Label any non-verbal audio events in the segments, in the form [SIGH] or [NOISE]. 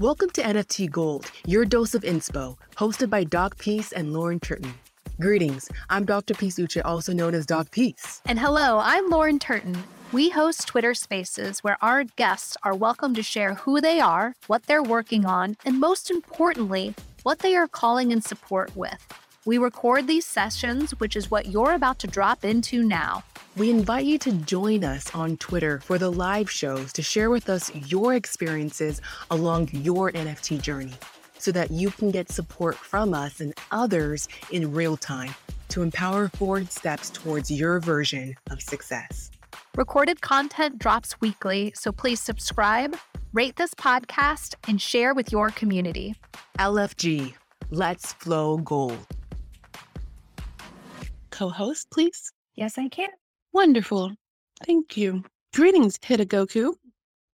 Welcome to NFT Gold, your dose of inspo, hosted by Doc Peace and Lauren Turton. Greetings, I'm Dr. Peace Uche, also known as Doc Peace. And hello, I'm Lauren Turton. We host Twitter Spaces where our guests are welcome to share who they are, what they're working on, and most importantly, what they are calling in support with. We record these sessions, which is what you're about to drop into now. We invite you to join us on Twitter for the live shows to share with us your experiences along your NFT journey so that you can get support from us and others in real time to empower forward steps towards your version of success. Recorded content drops weekly, so please subscribe, rate this podcast, and share with your community. LFG, let's flow gold. Co host, please. Yes, I can. Wonderful. Thank you. Greetings, Hitagoku.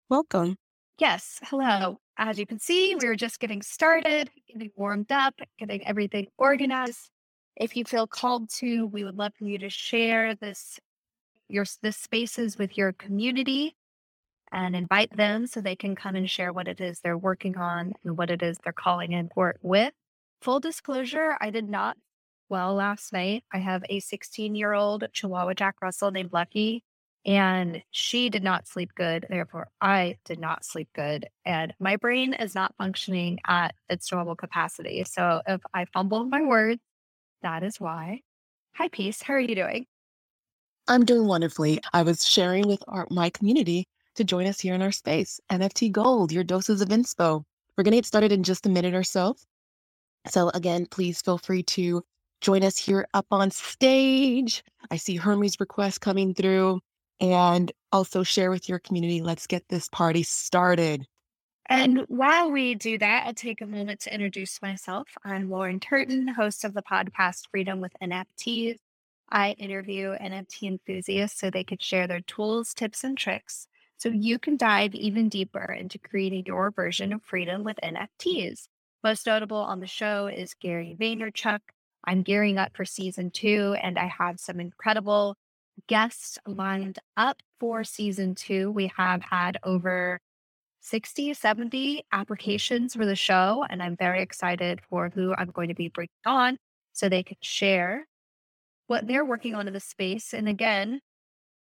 Welcome. Yes, hello. As you can see, we are just getting started, getting warmed up, getting everything organized. If you feel called to, we would love for you to share this your this spaces with your community and invite them so they can come and share what it is they're working on and what it is they're calling in court with. Full disclosure, I did not well last night. I have a 16 year old Chihuahua Jack Russell named Lucky, and she did not sleep good. Therefore, I did not sleep good. And my brain is not functioning at its normal capacity. So if I fumble my words, that is why. Hi, Peace. How are you doing? I'm doing wonderfully. I was sharing with our, my community to join us here in our space. NFT Gold, your doses of inspo. We're going to get started in just a minute or so. So, again, please feel free to join us here up on stage. I see Hermie's request coming through and also share with your community. Let's get this party started. And while we do that, I'll take a moment to introduce myself. I'm Lauren Turton, host of the podcast Freedom with NFTs. I interview NFT enthusiasts so they could share their tools, tips, and tricks so you can dive even deeper into creating your version of freedom with NFTs. Most notable on the show is Gary Vaynerchuk, I'm gearing up for season two, and I have some incredible guests lined up for season two. We have had over 60, 70 applications for the show, and I'm very excited for who I'm going to be bringing on so they can share what they're working on in the space. And again,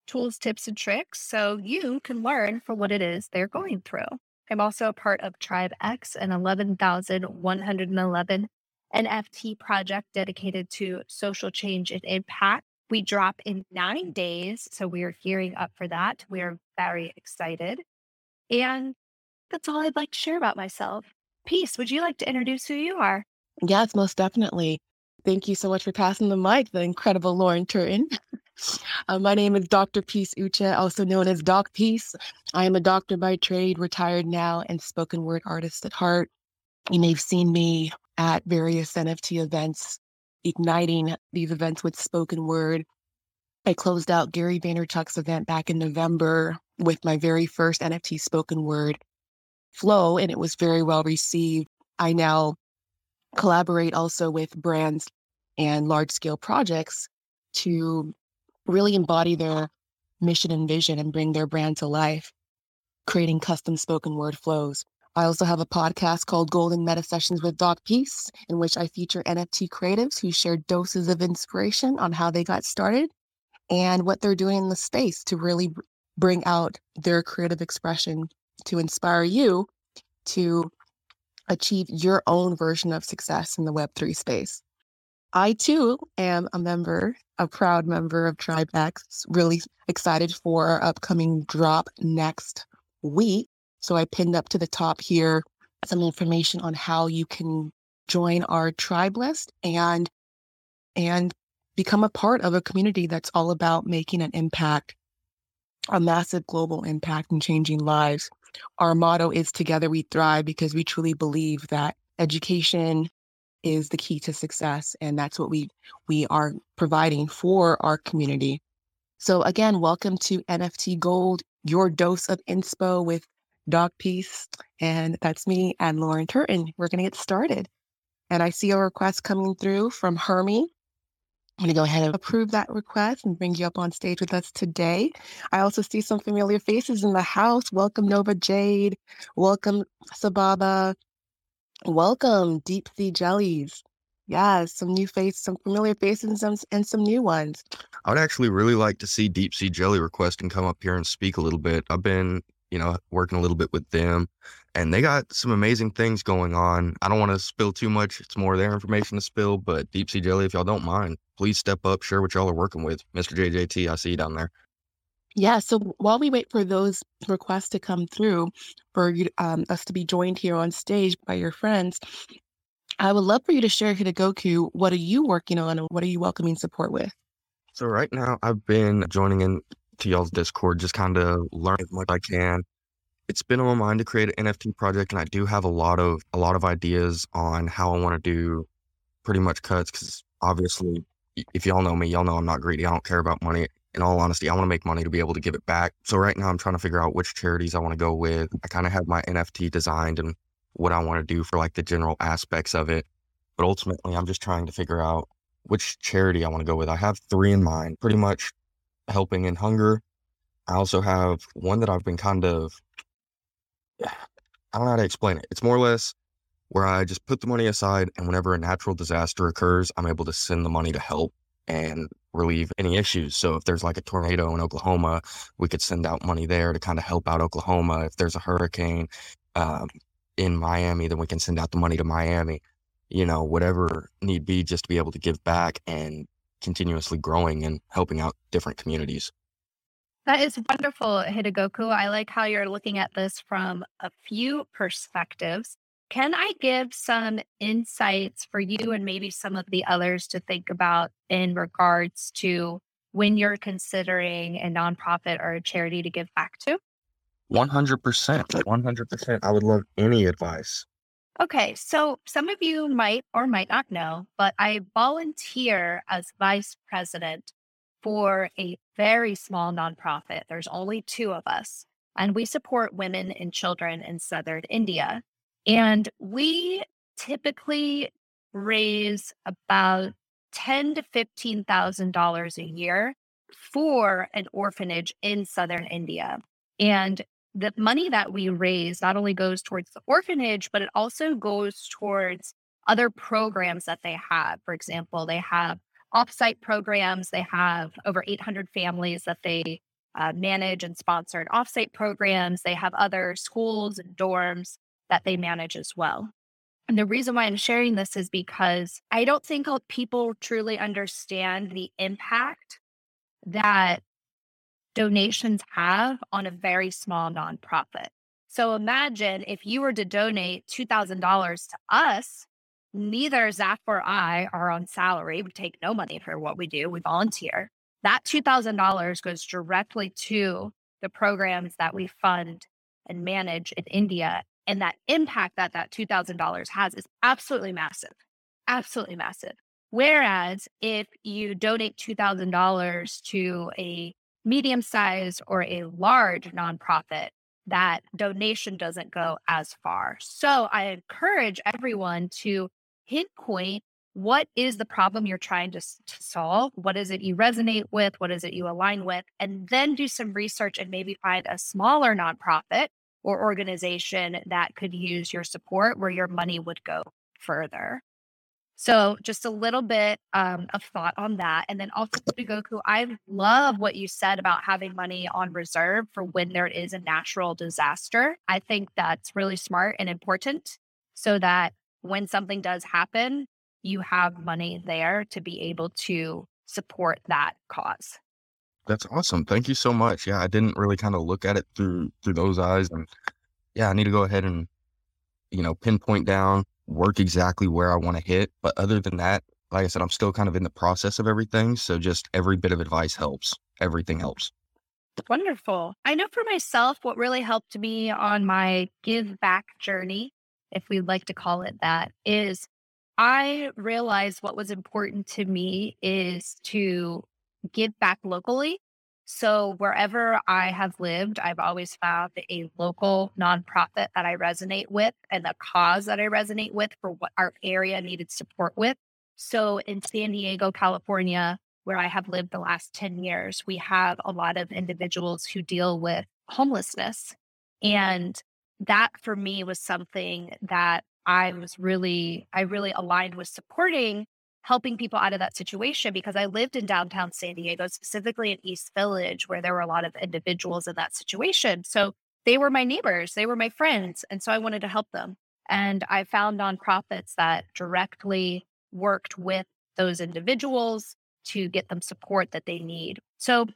tools, tips, and tricks so you can learn from what it is they're going through. I'm also a part of Tribe X and 11,111 NFT project dedicated to social change and impact. We drop in nine days. So we are gearing up for that. We are very excited. And that's all I'd like to share about myself. Peace, would you like to introduce who you are? Yes, most definitely. Thank you so much for passing the mic, the incredible Lauren Turton. [LAUGHS] uh, my name is Dr. Peace Uche, also known as Doc Peace. I am a doctor by trade, retired now, and spoken word artist at heart. You may have seen me at various NFT events, igniting these events with spoken word. I closed out Gary Vaynerchuk's event back in November with my very first NFT spoken word flow, and it was very well received. I now collaborate also with brands and large scale projects to really embody their mission and vision and bring their brand to life, creating custom spoken word flows. I also have a podcast called Golden Meta Sessions with Doc Peace, in which I feature NFT creatives who share doses of inspiration on how they got started and what they're doing in the space to really bring out their creative expression to inspire you to achieve your own version of success in the Web3 space. I too am a member, a proud member of Tribe X, really excited for our upcoming drop next week. So I pinned up to the top here some information on how you can join our tribe list and and become a part of a community that's all about making an impact, a massive global impact and changing lives. Our motto is together we thrive because we truly believe that education is the key to success and that's what we we are providing for our community. So again, welcome to NFT Gold, your dose of inspo with Doc Peace, and that's me and Lauren Turton. We're going to get started. And I see a request coming through from Hermie. I'm going to go ahead and approve that request and bring you up on stage with us today. I also see some familiar faces in the house. Welcome, Nova Jade. Welcome, Sababa. Welcome, Deep Sea Jellies. Yeah, some new faces, some familiar faces, and some, and some new ones. I would actually really like to see Deep Sea Jelly request and come up here and speak a little bit. I've been, you know, working a little bit with them and they got some amazing things going on. I don't want to spill too much. It's more their information to spill, but Deep Sea Jelly, if y'all don't mind, please step up, share what y'all are working with. Mr. JJT, I see you down there. Yeah, so while we wait for those requests to come through for you, um, us to be joined here on stage by your friends, I would love for you to share Hitagoku. What are you working on and what are you welcoming support with? So right now I've been joining in to y'all's Discord, just kind of learn as much as I can it's been on my mind to create an NFT project, and I do have a lot of a lot of ideas on how I want to do pretty much cuts. Because obviously, if y'all know me, y'all know I'm not greedy. I don't care about money. In all honesty, I want to make money to be able to give it back. So right now, I'm trying to figure out which charities I want to go with. I kind of have my NFT designed and what I want to do for like the general aspects of it. But ultimately, I'm just trying to figure out which charity I want to go with. I have three in mind, pretty much helping in hunger. I also have one that I've been kind of [SIGHS] I don't know how to explain it. It's more or less where I just put the money aside, and whenever a natural disaster occurs, I'm able to send the money to help and relieve any issues. So if there's like a tornado in Oklahoma, we could send out money there to kind of help out Oklahoma. If there's a hurricane um, in Miami, then we can send out the money to Miami. You know, whatever need be, just to be able to give back and continuously growing and helping out different communities. That is wonderful, Hitagoku. I like how you're looking at this from a few perspectives. Can I give some insights for you and maybe some of the others to think about in regards to when you're considering a nonprofit or a charity to give back to? 100%. 100%. I would love any advice. Okay, so some of you might or might not know, but I volunteer as vice president for a very small nonprofit. There's only two of us, and we support women and children in southern India. And we typically raise about ten to fifteen thousand dollars a year for an orphanage in southern India. And the money that we raise not only goes towards the orphanage, but it also goes towards other programs that they have. For example, they have offsite programs. They have over 800 families that they uh, manage and sponsor offsite programs. They have other schools and dorms that they manage as well. And the reason why I'm sharing this is because I don't think people truly understand the impact that donations have on a very small nonprofit. So imagine if you were to donate $2,000 to us, neither Zach or I are on salary. We take no money for what we do. We volunteer. That $2,000 goes directly to the programs that we fund and manage in India. And that impact that that $2,000 has is absolutely massive, absolutely massive. Whereas if you donate $2,000 to a medium sized or a large nonprofit, that donation doesn't go as far. So I encourage everyone to pinpoint what is the problem you're trying to, to, solve? What is it you resonate with? What is it you align with? And then do some research and maybe find a smaller nonprofit or organization that could use your support where your money would go further. So, just a little bit um, of thought on that. And then also, to Goku, I love what you said about having money on reserve for when there is a natural disaster. I think that's really smart and important so that when something does happen, you have money there to be able to support that cause. That's awesome. Thank you so much. Yeah, I didn't really kind of look at it through through those eyes and yeah, I need to go ahead and you know, pinpoint down, work exactly where I want to hit, but other than that, like I said, I'm still kind of in the process of everything, so just every bit of advice helps. Everything helps. Wonderful. I know for myself what really helped me on my give back journey if we'd like to call it that, is I realized what was important to me is to give back locally. So wherever I have lived, I've always found a local nonprofit that I resonate with and the cause that I resonate with for what our area needed support with. So in San Diego, California, where I have lived the last 10 years, we have a lot of individuals who deal with homelessness. And that for me was something that I was really, I really aligned with supporting helping people out of that situation because I lived in downtown San Diego, specifically in East Village, where there were a lot of individuals in that situation. So they were my neighbors, they were my friends. And so I wanted to help them. And I found nonprofits that directly worked with those individuals to get them support that they need. So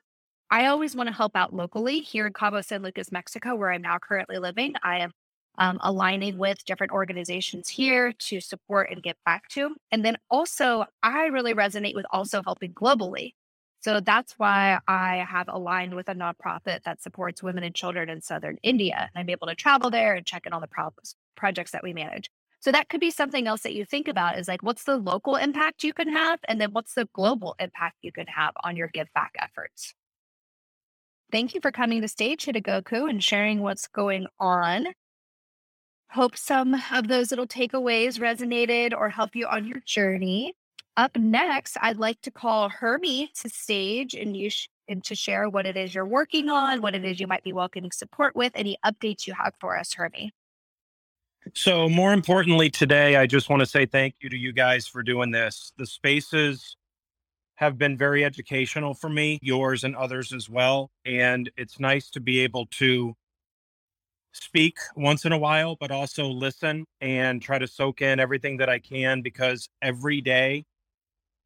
I always want to help out locally here in Cabo San Lucas, Mexico, where I'm now currently living. I am um, aligning with different organizations here to support and get back to. And then also, I really resonate with also helping globally. So that's why I have aligned with a nonprofit that supports women and children in Southern India. And I'm able to travel there and check in on the pro- projects that we manage. So that could be something else that you think about is like, what's the local impact you can have? And then what's the global impact you can have on your give back efforts? Thank you for coming to stage Hitagoku and sharing what's going on. Hope some of those little takeaways resonated or help you on your journey. Up next, I'd like to call Hermie to stage and you sh- and to share what it is you're working on, what it is you might be welcoming support with, any updates you have for us, Hermie. So, more importantly, today, I just want to say thank you to you guys for doing this. The spaces have been very educational for me, yours and others as well. And it's nice to be able to speak once in a while, but also listen and try to soak in everything that I can because every day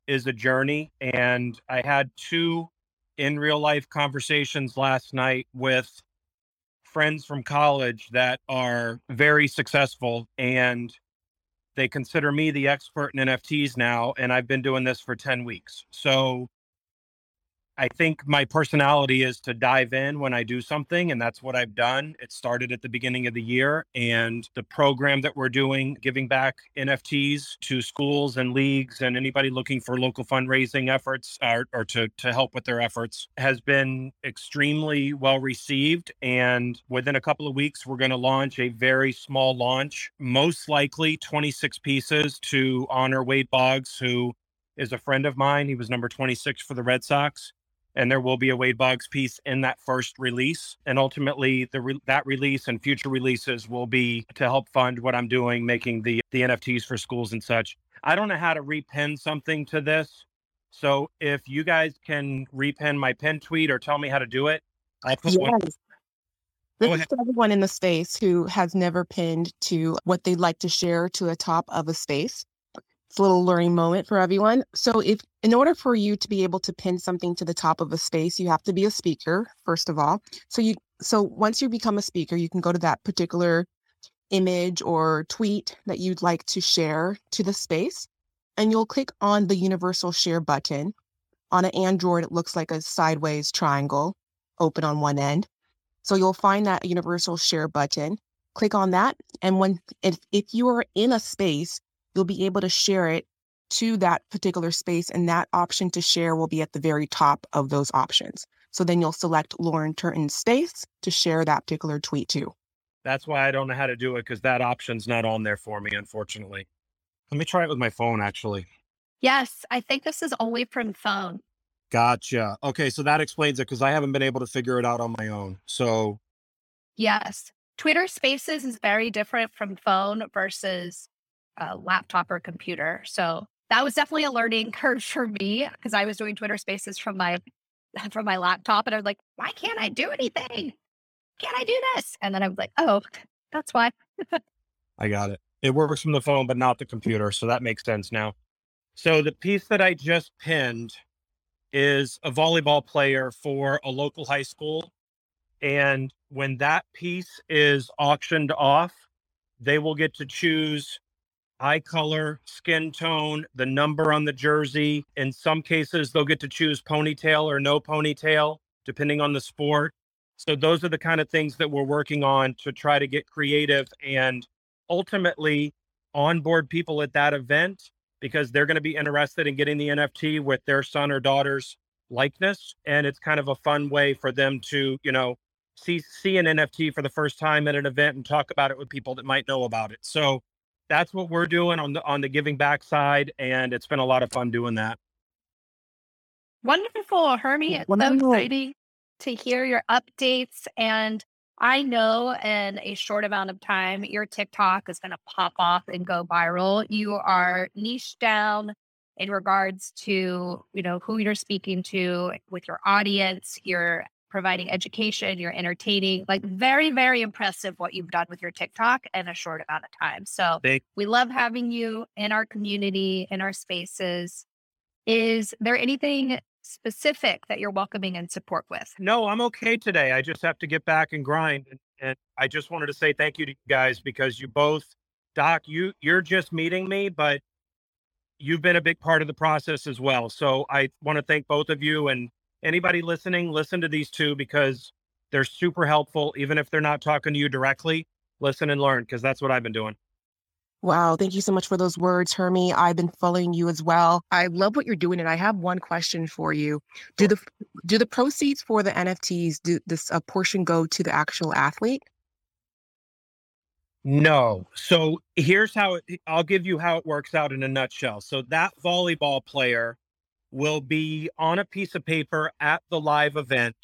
is a journey. And I had two in real life conversations last night with friends from college that are very successful and they consider me the expert in NFTs now. And I've been doing this for 10 weeks. So I think my personality is to dive in when I do something, and that's what I've done. It started at the beginning of the year, and the program that we're doing, giving back NFTs to schools and leagues and anybody looking for local fundraising efforts or, or to, to help with their efforts, has been extremely well received. And within a couple of weeks, we're going to launch a very small launch, most likely 26 pieces to honor Wade Boggs, who is a friend of mine. He was number 26 for the Red Sox and there will be a Wade Boggs piece in that first release. And ultimately, the re- that release and future releases will be to help fund what I'm doing, making the the NFTs for schools and such. I don't know how to repin something to this, so if you guys can repin my pin tweet or tell me how to do it, I'll put yes. one. This is for everyone in the space who has never pinned to what they'd like to share to the top of a space. It's a little learning moment for everyone. So, if in order for you to be able to pin something to the top of a space, you have to be a speaker, first of all. So, you so once you become a speaker, you can go to that particular image or tweet that you'd like to share to the space, and you'll click on the universal share button. On an Android, it looks like a sideways triangle open on one end. So you'll find that universal share button. Click on that. And when if, if you are in a space you'll be able to share it to that particular space. And that option to share will be at the very top of those options. So then you'll select Lauren Turton's space to share that particular tweet to. That's why I don't know how to do it because that option's not on there for me, unfortunately. Let me try it with my phone, actually. Yes, I think this is only from phone. Gotcha. Okay, so that explains it because I haven't been able to figure it out on my own. So, yes, Twitter Spaces is very different from phone versus a laptop or computer. So that was definitely a learning [LAUGHS] curve for me because I was doing Twitter Spaces from my [LAUGHS] from my laptop, and I was like, why can't I do anything? Can't I do this? And then I was like, oh, that's why. [LAUGHS] I got it. It works from the phone, but not the computer, so that makes sense now. So the piece that I just pinned is a volleyball player for a local high school. And when that piece is auctioned off, they will get to choose eye color, skin tone, the number on the jersey. In some cases, they'll get to choose ponytail or no ponytail, depending on the sport. So, those are the kind of things that we're working on to try to get creative and ultimately onboard people at that event because they're going to be interested in getting the NFT with their son or daughter's likeness. And it's kind of a fun way for them to, you know, see see an NFT for the first time at an event and talk about it with people that might know about it. So that's what we're doing on the on the giving back side, and it's been a lot of fun doing that. Wonderful, Hermie. It's so exciting to hear your updates. And I know in a short amount of time, your TikTok is going to pop off and go viral. You are niche down in regards to, you know, who you're speaking to with your audience. You're providing education, you're entertaining. Like very, very impressive what you've done with your TikTok in a short amount of time. So we love having you in our community, in our spaces. Is there anything specific that you're welcoming and support with? No, I'm okay today. I just have to get back and grind. And, and I just wanted to say thank you to you guys because you both, Doc, you you're just meeting me, but you've been a big part of the process as well. So I want to thank both of you and anybody listening, listen to these two because they're super helpful. Even if they're not talking to you directly, listen and learn because that's what I've been doing. Wow, thank you so much for those words, Hermie. I've been following you as well. I love what you're doing, and I have one question for you. Do the do the proceeds for the NFTs do this a portion go to the actual athlete? No. So here's how it, I'll give you how it works out in a nutshell. So that volleyball player will be on a piece of paper at the live event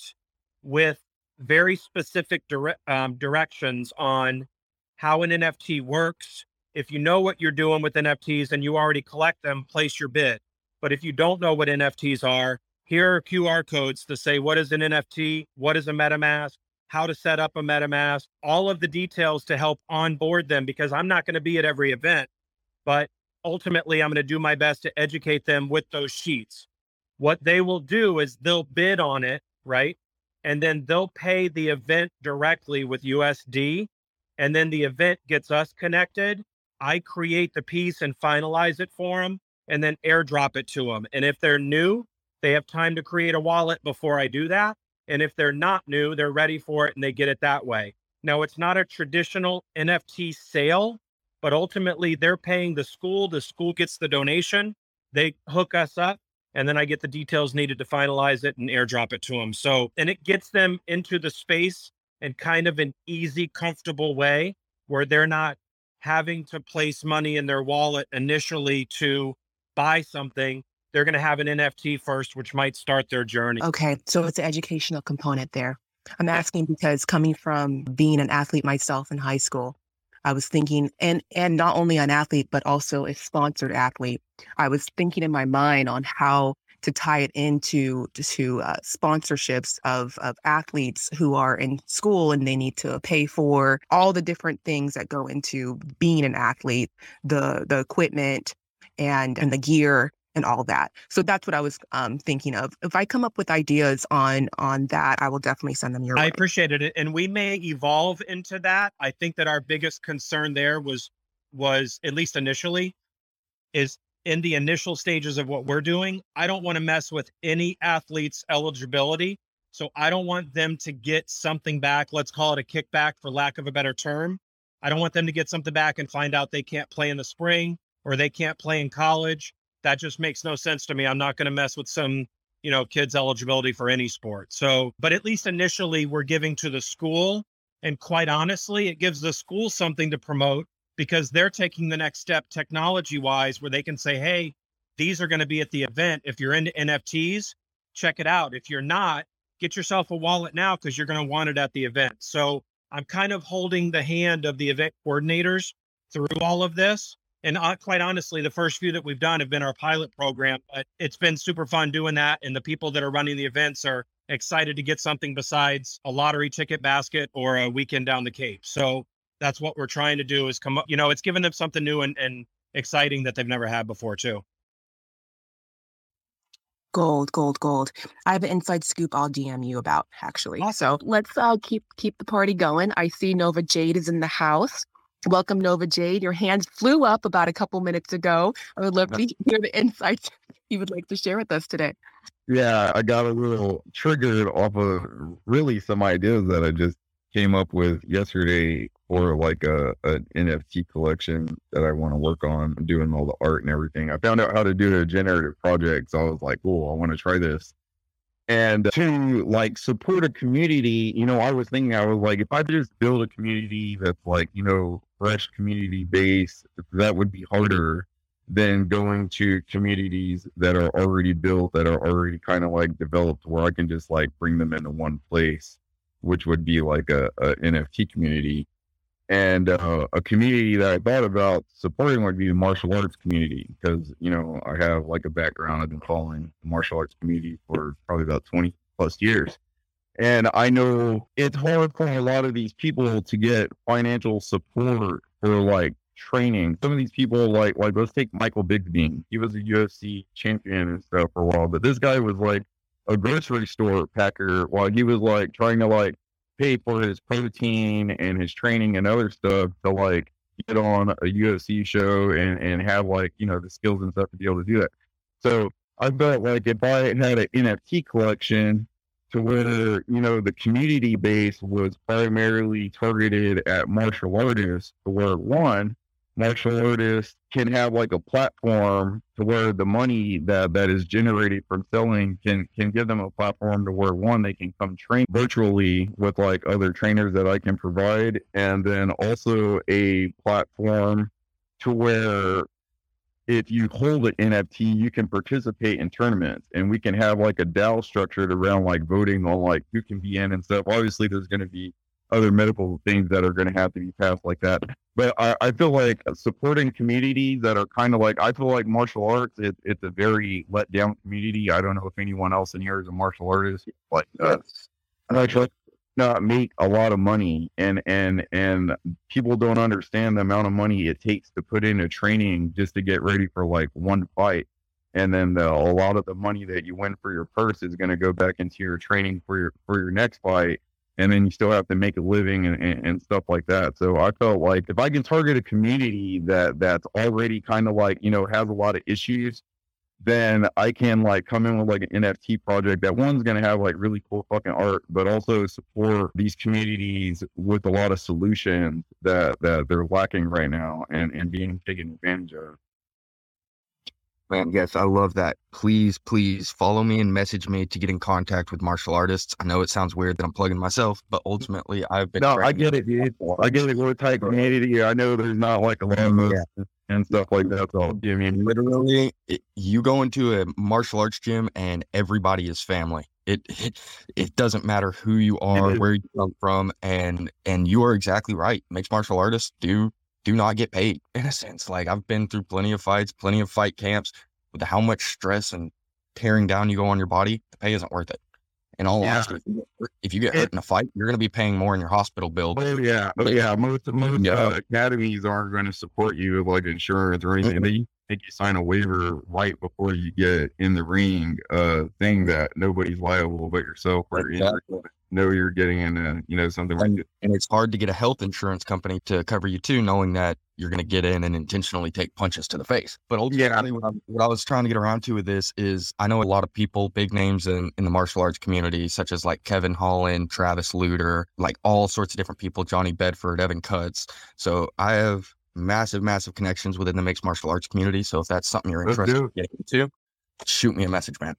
with very specific dire- um, directions on how an NFT works. If you know what you're doing with NFTs and you already collect them, place your bid. But if you don't know what NFTs are, here are QR codes to say what is an NFT, what is a MetaMask, how to set up a MetaMask, all of the details to help onboard them because I'm not going to be at every event, but ultimately I'm going to do my best to educate them with those sheets. What they will do is they'll bid on it, right? And then they'll pay the event directly with USD. And then the event gets us connected. I create the piece and finalize it for them and then airdrop it to them. And if they're new, they have time to create a wallet before I do that. And if they're not new, they're ready for it and they get it that way. Now, it's not a traditional NFT sale, but ultimately they're paying the school. The school gets the donation. They hook us up, and then I get the details needed to finalize it and airdrop it to them. So, and it gets them into the space in kind of an easy, comfortable way where they're not having to place money in their wallet initially to buy something they're going to have an NFT first, which might start their journey. Okay, so it's an educational component there. I'm asking because coming from being an athlete myself in high school, I was thinking, and and not only an athlete but also a sponsored athlete. I was thinking in my mind on how to tie it into to uh, sponsorships of of athletes who are in school and they need to pay for all the different things that go into being an athlete, the the equipment and and the gear and all that. So that's what I was um, thinking of. If I come up with ideas on on that, I will definitely send them your I way. appreciated it, and we may evolve into that. I think that our biggest concern there was was at least initially is in the initial stages of what we're doing. I don't want to mess with any athlete's eligibility. So I don't want them to get something back. Let's call it a kickback for lack of a better term. I don't want them to get something back and find out they can't play in the spring or they can't play in college that just makes no sense to me. I'm not going to mess with some, you know, kids' eligibility for any sport. So, but at least initially we're giving to the school. And quite honestly, it gives the school something to promote because they're taking the next step technology wise where they can say, hey, these are going to be at the event. If you're into NFTs, check it out. If you're not, get yourself a wallet now because you're going to want it at the event. So I'm kind of holding the hand of the event coordinators through all of this and uh, quite honestly, the first few that we've done have been our pilot program, but it's been super fun doing that. And the people that are running the events are excited to get something besides a lottery ticket basket or a weekend down the Cape. So that's what we're trying to do is come up, you know, it's giving them something new and, and exciting that they've never had before too. Gold, gold, gold. I have an inside scoop I'll DM you about actually. So let's uh, keep keep the party going. I see Nova Jade is in the house. Welcome, Nova Jade. Your hands flew up about a couple minutes ago. I would love to hear the insights [LAUGHS] you would like to share with us today. Yeah, I got a little triggered off of really some ideas that I just came up with yesterday for like a, a NFT collection that I want to work on, doing all the art and everything. I found out how to do a generative project, so I was like, "Cool, I want to try this." And to like support a community, you know, I was thinking, I was like, if I just build a community that's like, you know, fresh community base, that would be harder than going to communities that are already built, that are already kind of like developed, where I can just like bring them into one place, which would be like a, a NFT community. And uh, a community that I thought about supporting would be the martial arts community because, you know, I have like a background. I've been following the martial arts community for probably about 20 plus years. And I know it's hard for a lot of these people to get financial support for like training. Some of these people, like, like let's take Michael Bisping. He was a UFC champion and stuff for a while, but this guy was like a grocery store packer while he was like trying to like pay for his protein and his training and other stuff to like get on a UFC show and and have like you know the skills and stuff to be able to do that. So I felt like if I had an NFT collection to where you know the community base was primarily targeted at martial artists, to where one martial artists can have like a platform to where the money that that is generated from selling can can give them a platform to where one they can come train virtually with like other trainers that I can provide and then also a platform to where if you hold an NFT, you can participate in tournaments and we can have like a DAO structured around like voting on like who can be in and stuff. Obviously, there's going to be other medical things that are going to have to be passed like that. But I, I feel like supporting communities that are kind of like I feel like martial arts. It, it's a very let down community. I don't know if anyone else in here is a martial artist, Like, uh, actually not make a lot of money, and and and people don't understand the amount of money it takes to put in a training just to get ready for like one fight. And then the, a lot of the money that you win for your purse is going to go back into your training for your for your next fight and then you still have to make a living and, and, and, stuff like that. So I felt like if I can target a community that that's already kind of like you know has a lot of issues, then I can like come in with like an NFT project that one's going to have like really cool fucking art, but also support these communities with a lot of solutions that that they're lacking right now and and being taken advantage of. Man, yes, I love that. Please, please follow me and message me to get in contact with martial artists. I know it sounds weird that I'm plugging myself, but ultimately I've been. No, I get it, dude. I get it. We're tight community. I know there's not like a of yeah. and stuff like that. So, I mean, literally, it, you go into a martial arts gym and everybody is family. It, it it doesn't matter who you are, where you come from, and and you are exactly right. Mixed martial artists do do not get paid [LAUGHS] in a sense. Like I've been through plenty of fights, plenty of fight camps with how much stress and tearing down you go on your body, the pay isn't worth it. In all yeah. honesty, if you get hurt in a fight, you're going to be paying more in your hospital bill. Oh yeah, oh, yeah. Most most yeah. Uh, academies aren't going to support you with like insurance or anything. Mm-hmm. They make you sign a waiver right before you get in the ring, uh, thing that nobody's liable but yourself or exactly know you're getting into, you know, something and, like and it's hard to get a health insurance company to cover you too, knowing that you're going to get in and intentionally take punches to the face. But ultimately, yeah. what, I, what I was trying to get around to with this is I know a lot of people, big names in, in the martial arts community, such as like Kevin Holland, Travis Lutter, like all sorts of different people, Johnny Bedford, Evan Cuts. So I have massive, massive connections within the mixed martial arts community. So if that's something you're interested in getting into, shoot me a message, man.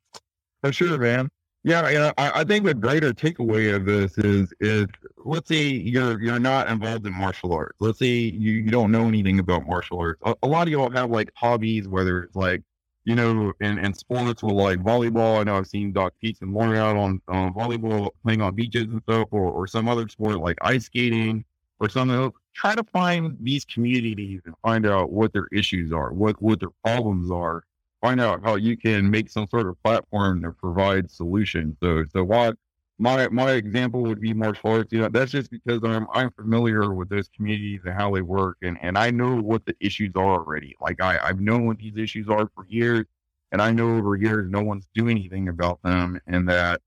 For sure, man. Yeah. I, I, think the greater takeaway of this is is let's say you're you're not involved in martial arts. Let's say you, you don't know anything about martial arts. A, a lot of y'all have like hobbies, whether it's like you know, and in sports with like volleyball. I know I've seen Doc Peace and Lauren out on, on volleyball playing on beaches and stuff, or, or some other sport like ice skating or something else. Try to find these communities and find out what their issues are, what what their problems are, find out how you can make some sort of platform to provide solutions. So, so what my my example would be martial arts. You know, that's just because I'm I'm familiar with those communities and how they work, and and I know what the issues are already. Like I I've known what these issues are for years, and I know over years no one's doing anything about them, and that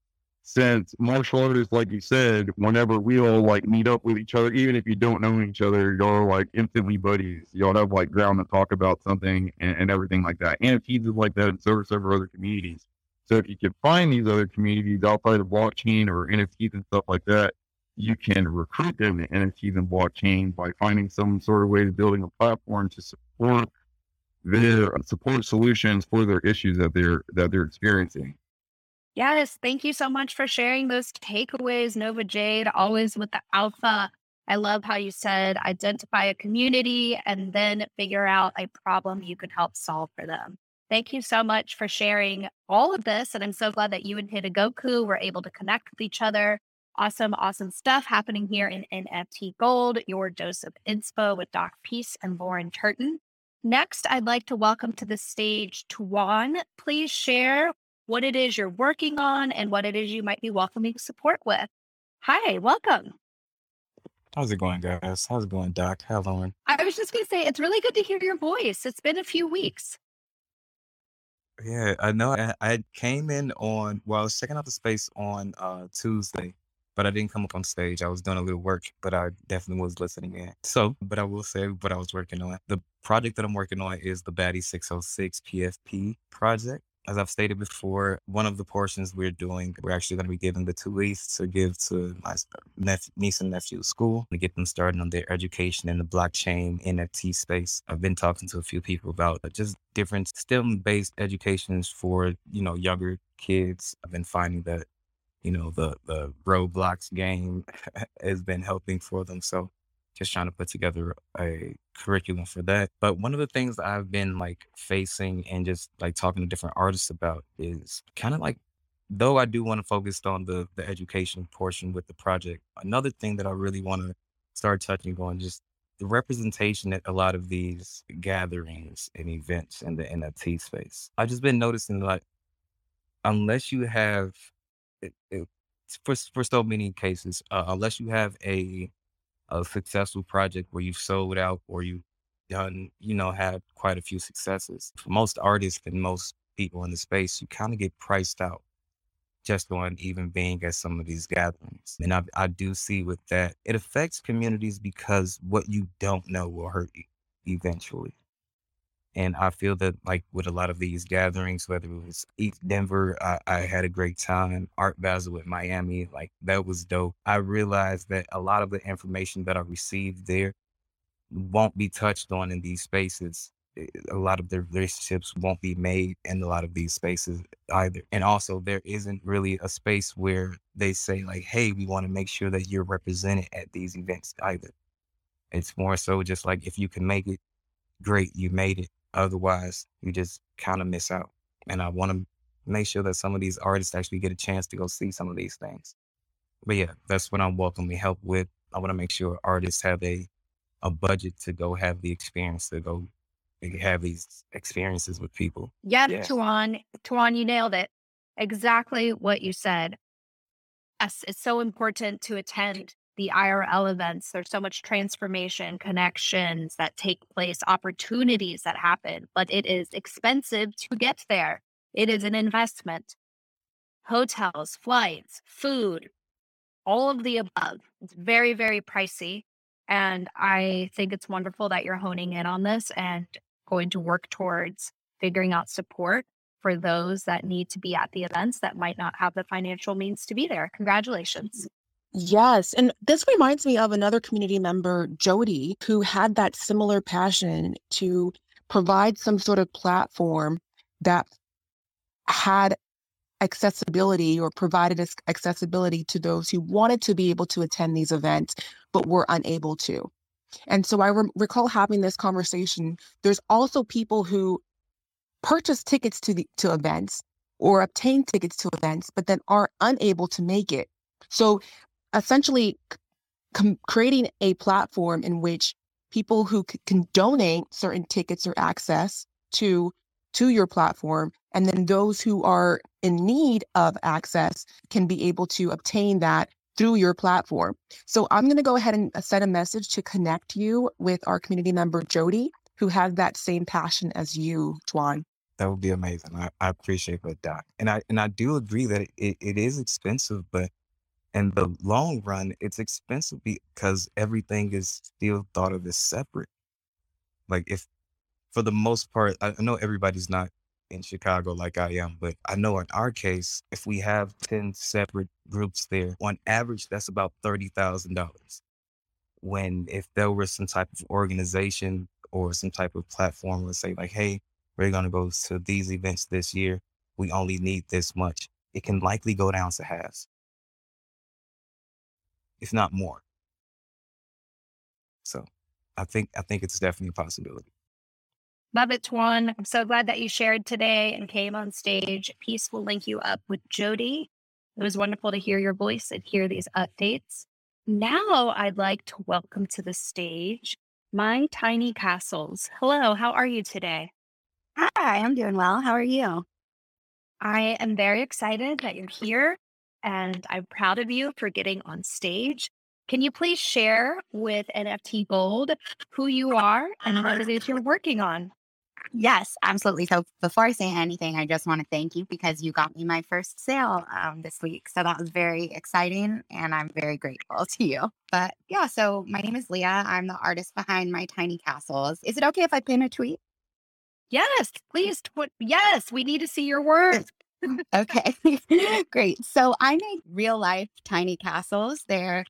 since martial artists, like you said, whenever we all like meet up with each other, even if you don't know each other, you're like instantly buddies. Y'all have like ground to talk about something and, and everything like that. And NFTs is like that, and so several other communities. So if you can find these other communities outside of blockchain or NFTs and stuff like that, you can recruit them to NFTs and blockchain by finding some sort of way to building a platform to support their support solutions for their issues that they're that they're experiencing. Yes, thank you so much for sharing those takeaways, Nova Jade, always with the alpha. I love how you said identify a community and then figure out a problem you can help solve for them. Thank you so much for sharing all of this. And I'm so glad that you and Hitagoku were able to connect with each other. Awesome, awesome stuff happening here in NFT Gold, your dose of inspo with Doc Peace and Lauren Turton. Next, I'd like to welcome to the stage Tuan. Please share what it is you're working on and what it is you might be welcoming support with. Hi, welcome. How's it going, guys? How's it going, Doc? How Lauren? I was just going to say, it's really good to hear your voice. It's been a few weeks. Yeah, I know. I, I came in on, well, I was checking out the space on uh, Tuesday, but I didn't come up on stage. I was doing a little work, but I definitely was listening in. So, but I will say what I was working on. The project that I'm working on is the Batty 606 PFP project as I've stated before, one of the portions we're doing, we're actually going to be giving the two weeks to give to my nep- niece and nephew school to get them started on their education in the blockchain NFT space. I've been talking to a few people about uh, just different STEM-based educations for you know younger kids. I've been finding that you know the the Roblox game [LAUGHS] has been helping for them. So just trying to put together a curriculum for that. But one of the things I've been like facing and just like talking to different artists about is kind of like though I do want to focus on the the education portion with the project, another thing that I really want to start touching on just the representation at a lot of these gatherings and events in the NFT space. I've just been noticing like unless you have it, it, for for so many cases, uh, unless you have a a successful project where you've sold out or you've done, you know, had quite a few successes. For most artists and most people in the space, you kind of get priced out just on even being at some of these gatherings. And I, I do see with that, it affects communities because what you don't know will hurt you eventually. And I feel that like with a lot of these gatherings, whether it was ETHDenver, I, I had a great time. Art Basel with Miami, like that was dope. I realized that a lot of the information that I received there won't be touched on in these spaces. Eh, a lot of the relationships won't be made in a lot of these spaces either. And also, there isn't really a space where they say, like, hey, we want to make sure that you're represented at these events either. It's more so just like if you can make it, great, you made it. Otherwise, you just kind of miss out. And I want to make sure that some of these artists actually get a chance to go see some of these things. But yeah, that's what I'm welcoming help with. I want to make sure artists have a a budget to go have the experience to go have these experiences with people. Yep, yeah. Tuan, Tuan, you nailed it. Exactly what you said. It's so important to attend the IRL events, there's so much transformation, connections that take place, opportunities that happen, but it is expensive to get there. It is an investment. Hotels, flights, food, all of the above. It's very, very pricey. And I think it's wonderful that you're honing in on this and going to work towards figuring out support for those that need to be at the events that might not have the financial means to be there. Congratulations. Yes. And this reminds me of another community member, Jody, who had that similar passion to provide some sort of platform that had accessibility or provided accessibility to those who wanted to be able to attend these events but were unable to. And so I re- recall having this conversation. There's also people who purchase tickets to the to events or obtain tickets to events but then are unable to make it. So essentially com- creating a platform in which people who c- can donate certain tickets or access to to your platform and then those who are in need of access can be able to obtain that through your platform. So I'm going to go ahead and uh, send a message to connect you with our community member Jody who has that same passion as you, Tuan. That would be amazing. I, I appreciate that, Doc. And I and I do agree that it, it is expensive, but in the long run, it's expensive because everything is still thought of as separate. Like if, for the most part, I know everybody's not in Chicago like I am, but I know in our case, if we have 10 separate groups there, on average, that's about $30,000. When if there was some type of organization or some type of platform would say like, hey, we're going to go to these events this year. We only need this much. It can likely go down to half if not more. So I think I think it's definitely a possibility. Love it, Tuan. I'm so glad that you shared today and came on stage. Peace will link you up with Jody. It was wonderful to hear your voice and hear these updates. Now I'd like to welcome to the stage my tiny castles. Hello, how are you today? Hi, I'm doing well. How are you? I am very excited that you're here and I'm proud of you for getting on stage. Can you please share with NFT Gold who you are and what it is you're working on? Yes, absolutely. So before I say anything, I just want to thank you because you got me my first sale um, this week. So that was very exciting and I'm very grateful to you. But yeah, so my name is Leah. I'm the artist behind my tiny castles. Is it okay if I pin a tweet? Yes, please. Tw- yes, we need to see your work. Okay, [LAUGHS] great. So I make real life tiny castles. They're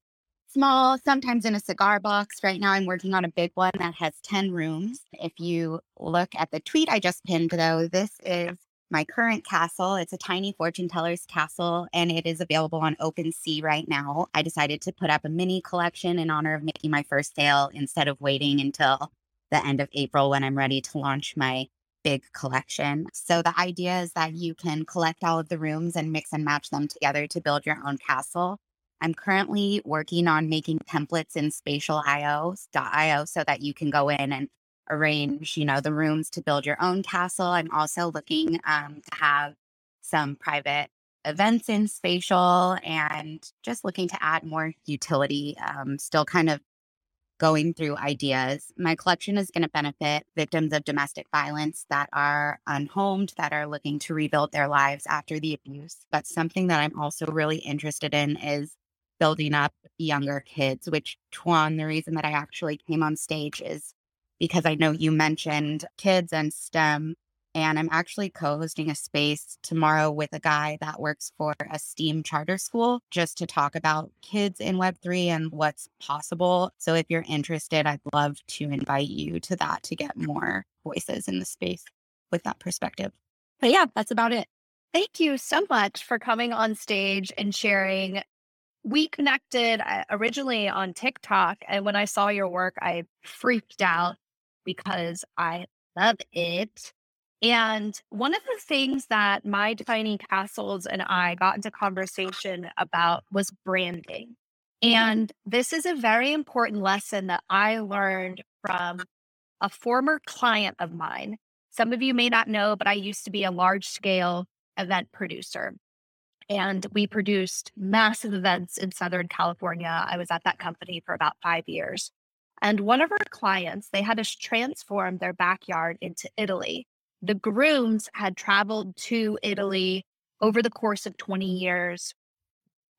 small, sometimes in a cigar box. Right now, I'm working on a big one that has 10 rooms. If you look at the tweet I just pinned, though, this is my current castle. It's a tiny fortune teller's castle and it is available on OpenSea right now. I decided to put up a mini collection in honor of making my first sale instead of waiting until the end of April when I'm ready to launch my big collection. So the idea is that you can collect all of the rooms and mix and match them together to build your own castle. I'm currently working on making templates in spatial.io so that you can go in and arrange, you know, the rooms to build your own castle. I'm also looking um, to have some private events in spatial and just looking to add more utility. Um, still kind of going through ideas. My collection is going to benefit victims of domestic violence that are unhomed, that are looking to rebuild their lives after the abuse. But something that I'm also really interested in is building up younger kids, which Tuan, the reason that I actually came on stage is because I know you mentioned kids and STEM. And I'm actually co hosting a space tomorrow with a guy that works for a STEAM charter school just to talk about kids in Web3 and what's possible. So if you're interested, I'd love to invite you to that to get more voices in the space with that perspective. But yeah, that's about it. Thank you so much for coming on stage and sharing we connected uh, originally on TikTok. And when I saw your work, I freaked out because I love it. And one of the things that my tiny castles and I got into conversation about was branding. And this is a very important lesson that I learned from a former client of mine. Some of you may not know, but I used to be a large scale event producer and we produced massive events in Southern California. I was at that company for about five years. And one of our clients, they had to transform their backyard into Italy. The grooms had traveled to Italy over the course of 20 years,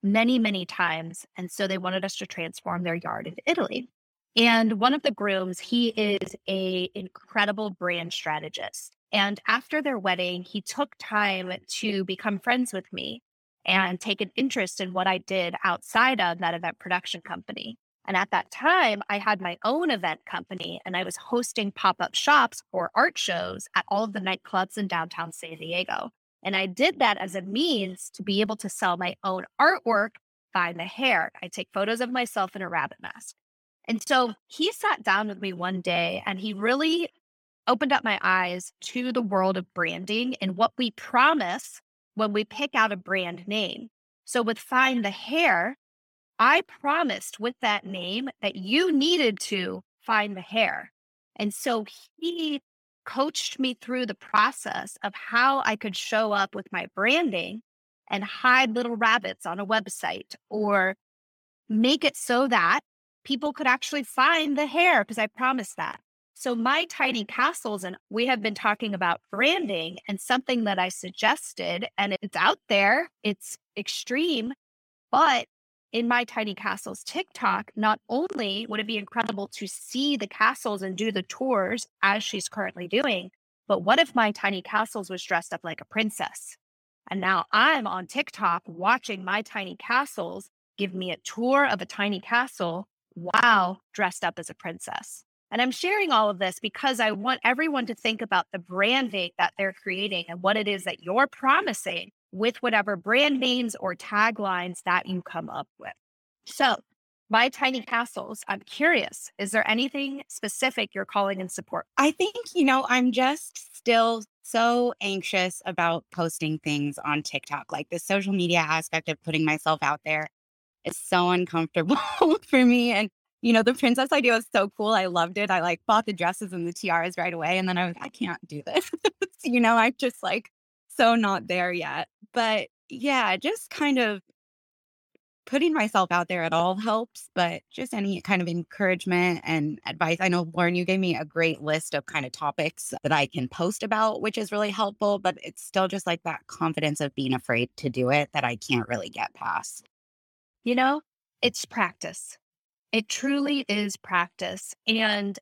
many, many times. And so they wanted us to transform their yard into Italy. And one of the grooms, he is a incredible brand strategist. And after their wedding, he took time to become friends with me and take an interest in what I did outside of that event production company. And at that time, I had my own event company and I was hosting pop up shops or art shows at all of the nightclubs in downtown San Diego. And I did that as a means to be able to sell my own artwork by the hare. I take photos of myself in a rabbit mask. And so he sat down with me one day and he really opened up my eyes to the world of branding and what we promise when we pick out a brand name. So with Find the Hare, I promised with that name that you needed to find the hare. And so he coached me through the process of how I could show up with my branding and hide little rabbits on a website or make it so that people could actually find the hare because I promised that. So, my tiny castles, and we have been talking about branding and something that I suggested, and it's out there, it's extreme. But in my tiny castles TikTok, not only would it be incredible to see the castles and do the tours as she's currently doing, but what if my tiny castles was dressed up like a princess? And now I'm on TikTok watching my tiny castles give me a tour of a tiny castle while dressed up as a princess. And I'm sharing all of this because I want everyone to think about the branding that they're creating and what it is that you're promising with whatever brand names or taglines that you come up with. So, My tiny castles, I'm curious, is there anything specific you're calling in support? I think, you know, I'm just still so anxious about posting things on TikTok. Like the social media aspect of putting myself out there is so uncomfortable [LAUGHS] for me. And, you know, the princess idea was so cool. I loved it. I like bought the dresses and the tiaras right away. And then I was, I can't do this. [LAUGHS] you know, I'm just like so not there yet. But yeah, just kind of putting myself out there at all helps, but just any kind of encouragement and advice. I know, Lauren, you gave me a great list of kind of topics that I can post about, which is really helpful, but it's still just like that confidence of being afraid to do it that I can't really get past. You know, it's practice. It truly is practice. And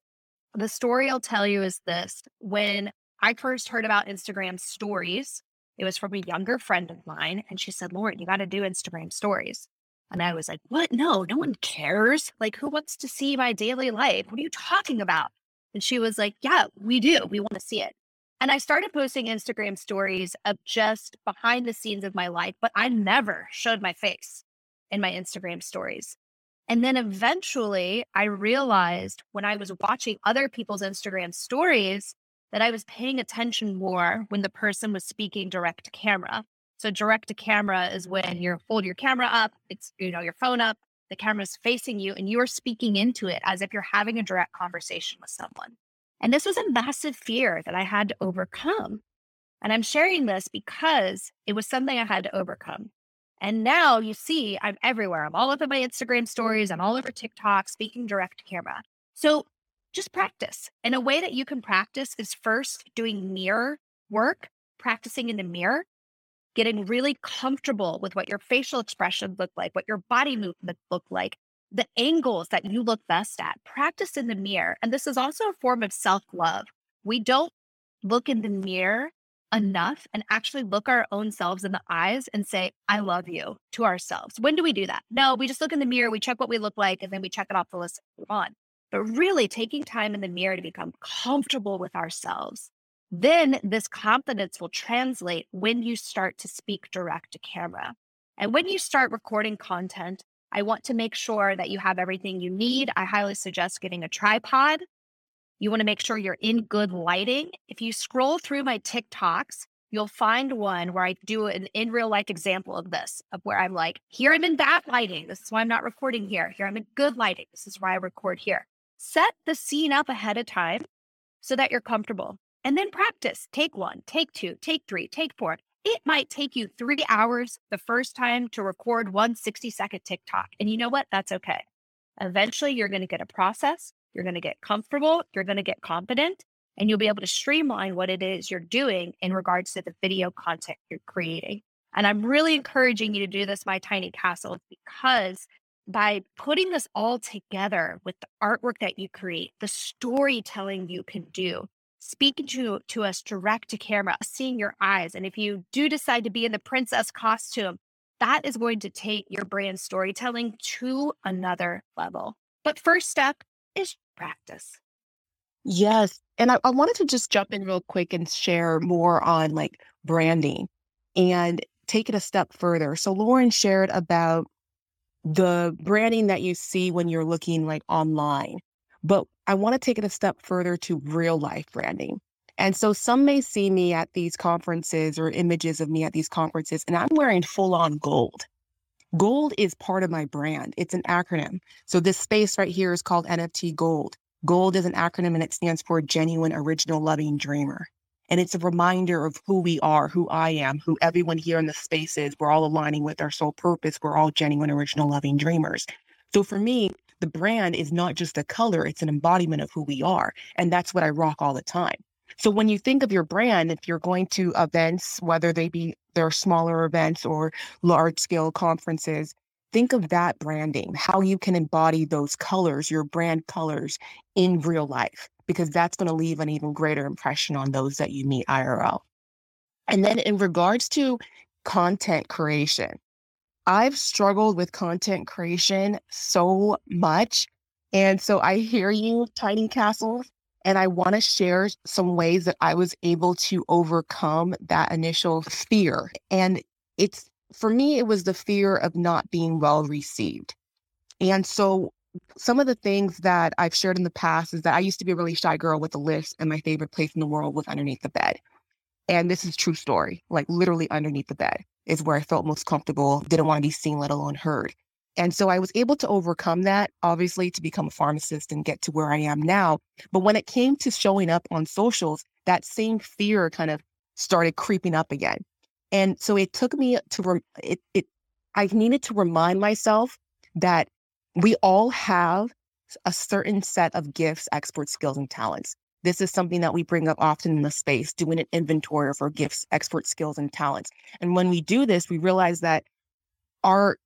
the story I'll tell you is this when I first heard about Instagram stories, it was from a younger friend of mine. And she said, Lauren, you got to do Instagram stories. And I was like, what? No, no one cares. Like, who wants to see my daily life? What are you talking about? And she was like, yeah, we do. We want to see it. And I started posting Instagram stories of just behind the scenes of my life, but I never showed my face in my Instagram stories. And then eventually I realized when I was watching other people's Instagram stories that I was paying attention more when the person was speaking direct to camera. So direct to camera is when you hold your camera up, it's you know your phone up, the camera's facing you and you're speaking into it as if you're having a direct conversation with someone. And this was a massive fear that I had to overcome. And I'm sharing this because it was something I had to overcome. And now you see, I'm everywhere. I'm all over my Instagram stories. I'm all over TikTok, speaking direct to camera. So just practice. And a way that you can practice is first doing mirror work, practicing in the mirror getting really comfortable with what your facial expression look like, what your body movement look like, the angles that you look best at. Practice in the mirror. And this is also a form of self love. We don't look in the mirror enough and actually look our own selves in the eyes and say, I love you to ourselves. When do we do that? No, we just look in the mirror, we check what we look like, and then we check it off the list and move on. But really taking time in the mirror to become comfortable with ourselves then this confidence will translate when you start to speak direct to camera. And when you start recording content, I want to make sure that you have everything you need. I highly suggest getting a tripod. You want to make sure you're in good lighting. If you scroll through my TikToks, you'll find one where I do an in real life example of this, of where I'm like, here I'm in bad lighting. This is why I'm not recording here. Here I'm in good lighting. This is why I record here. Set the scene up ahead of time so that you're comfortable and then practice. Take one, take two, take three, take four. It might take you three hours the first time to record one 60 second TikTok. And you know what? That's okay. Eventually, you're going to get a process, you're going to get comfortable, you're going to get confident, and you'll be able to streamline what it is you're doing in regards to the video content you're creating. And I'm really encouraging you to do this, my tiny castle, because by putting this all together with the artwork that you create, the storytelling you can do, speaking to, to us direct to camera, seeing your eyes. And if you do decide to be in the princess costume, that is going to take your brand storytelling to another level. But first step is practice. Yes. And I, I wanted to just jump in real quick and share more on like branding and take it a step further. So Lauren shared about the branding that you see when you're looking like online. But I want to take it a step further to real life branding. And so some may see me at these conferences or images of me at these conferences, and I'm wearing full on gold. Gold is part of my brand, it's an acronym. So this space right here is called NFT Gold. Gold is an acronym and it stands for Genuine Original Loving Dreamer. And it's a reminder of who we are, who I am, who everyone here in the space is. We're all aligning with our sole purpose. We're all genuine, original, loving dreamers. So for me, the brand is not just a color, it's an embodiment of who we are. And that's what I rock all the time. So when you think of your brand, if you're going to events, whether they be their smaller events or large scale conferences, think of that branding, how you can embody those colors, your brand colors in real life, because that's going to leave an even greater impression on those that you meet IRL. And then in regards to content creation, I've struggled with content creation so much. And so I hear you, Tiny Castles, and I want to share some ways that I was able to overcome that initial fear. And it's for me, it was the fear of not being well received. And so some of the things that I've shared in the past is that I used to be a really shy girl with a list, and my favorite place in the world was underneath the bed. And this is true story, like literally underneath the bed is where I felt most comfortable, didn't want to be seen, let alone heard. And so I was able to overcome that, obviously, to become a pharmacist and get to where I am now. But when it came to showing up on socials, that same fear kind of started creeping up again. And so it took me to, rem- it, it, I needed to remind myself that we all have a certain set of gifts, expert skills, and talents. This is something that we bring up often in the space, doing an inventory of our gifts, expert skills, and talents. And when we do this, we realize that our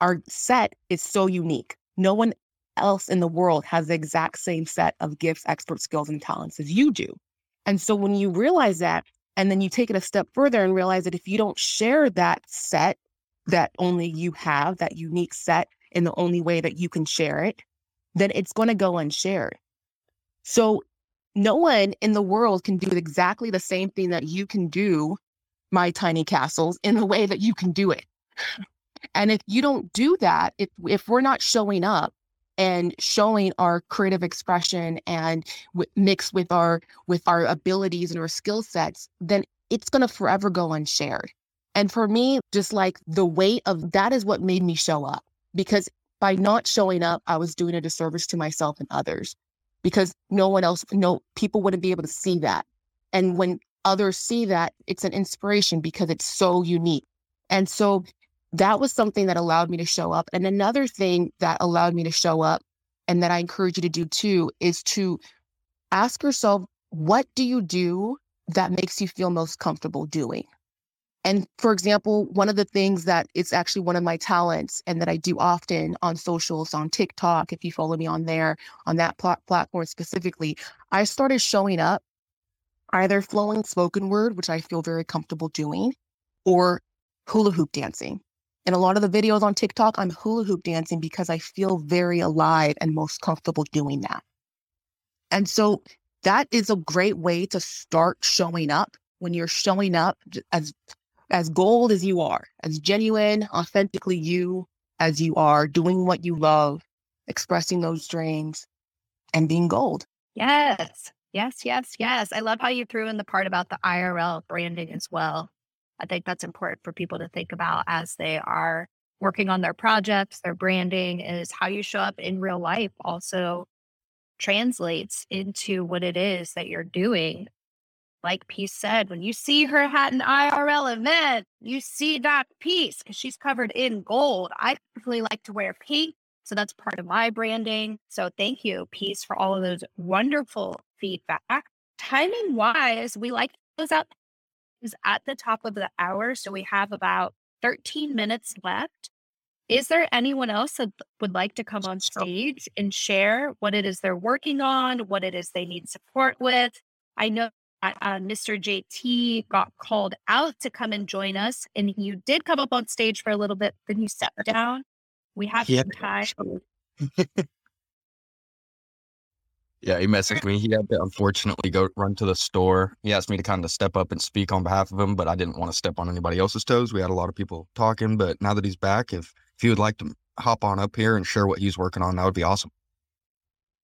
our set is so unique. No one else in the world has the exact same set of gifts, expert skills, and talents as you do. And so when you realize that, and then you take it a step further and realize that if you don't share that set that only you have, that unique set in the only way that you can share it, then it's going to go unshared. So no one in the world can do exactly the same thing that you can do, my tiny castles, in the way that you can do it. And if you don't do that, if if we're not showing up and showing our creative expression and w- mixed with our with our abilities and our skill sets, then it's going to forever go unshared. And for me, just like the weight of that is what made me show up because by not showing up, I was doing a disservice to myself and others because no one else, no people wouldn't be able to see that. And when others see that, it's an inspiration because it's so unique. And so that was something that allowed me to show up. And another thing that allowed me to show up and that I encourage you to do too is to ask yourself, what do you do that makes you feel most comfortable doing? And for example, one of the things that it's actually one of my talents and that I do often on socials, on TikTok, if you follow me on there, on that pl- platform specifically, I started showing up either flowing spoken word, which I feel very comfortable doing, or hula hoop dancing. In a lot of the videos on TikTok, I'm hula hoop dancing because I feel very alive and most comfortable doing that. And so that is a great way to start showing up when you're showing up as as gold as you are, as genuine, authentically you as you are, doing what you love, expressing those dreams, and being gold. Yes. Yes, yes, yes. I love how you threw in the part about the IRL branding as well. I think that's important for people to think about as they are working on their projects, their branding is how you show up in real life also translates into what it is that you're doing. Like Peace said, when you see her at an IRL event, you see that piece because she's covered in gold. I particularly like to wear pink. So that's part of my branding. So thank you, Peace, for all of those wonderful feedback. Timing wise, we like those close out is at the top of the hour. So we have about 13 minutes left. Is there anyone else that would like to come on stage and share what it is they're working on, what it is they need support with? I know uh, Mr. JT got called out to come and join us, and you did come up on stage for a little bit, then you stepped down. We have some time. [LAUGHS] Yeah, he [LAUGHS] messaged me. He had to unfortunately go run to the store. He asked me to kind of step up and speak on behalf of him, but I didn't want to step on anybody else's toes. We had a lot of people talking, but now that he's back, if if you would like to hop on up here and share what he's working on, that would be awesome.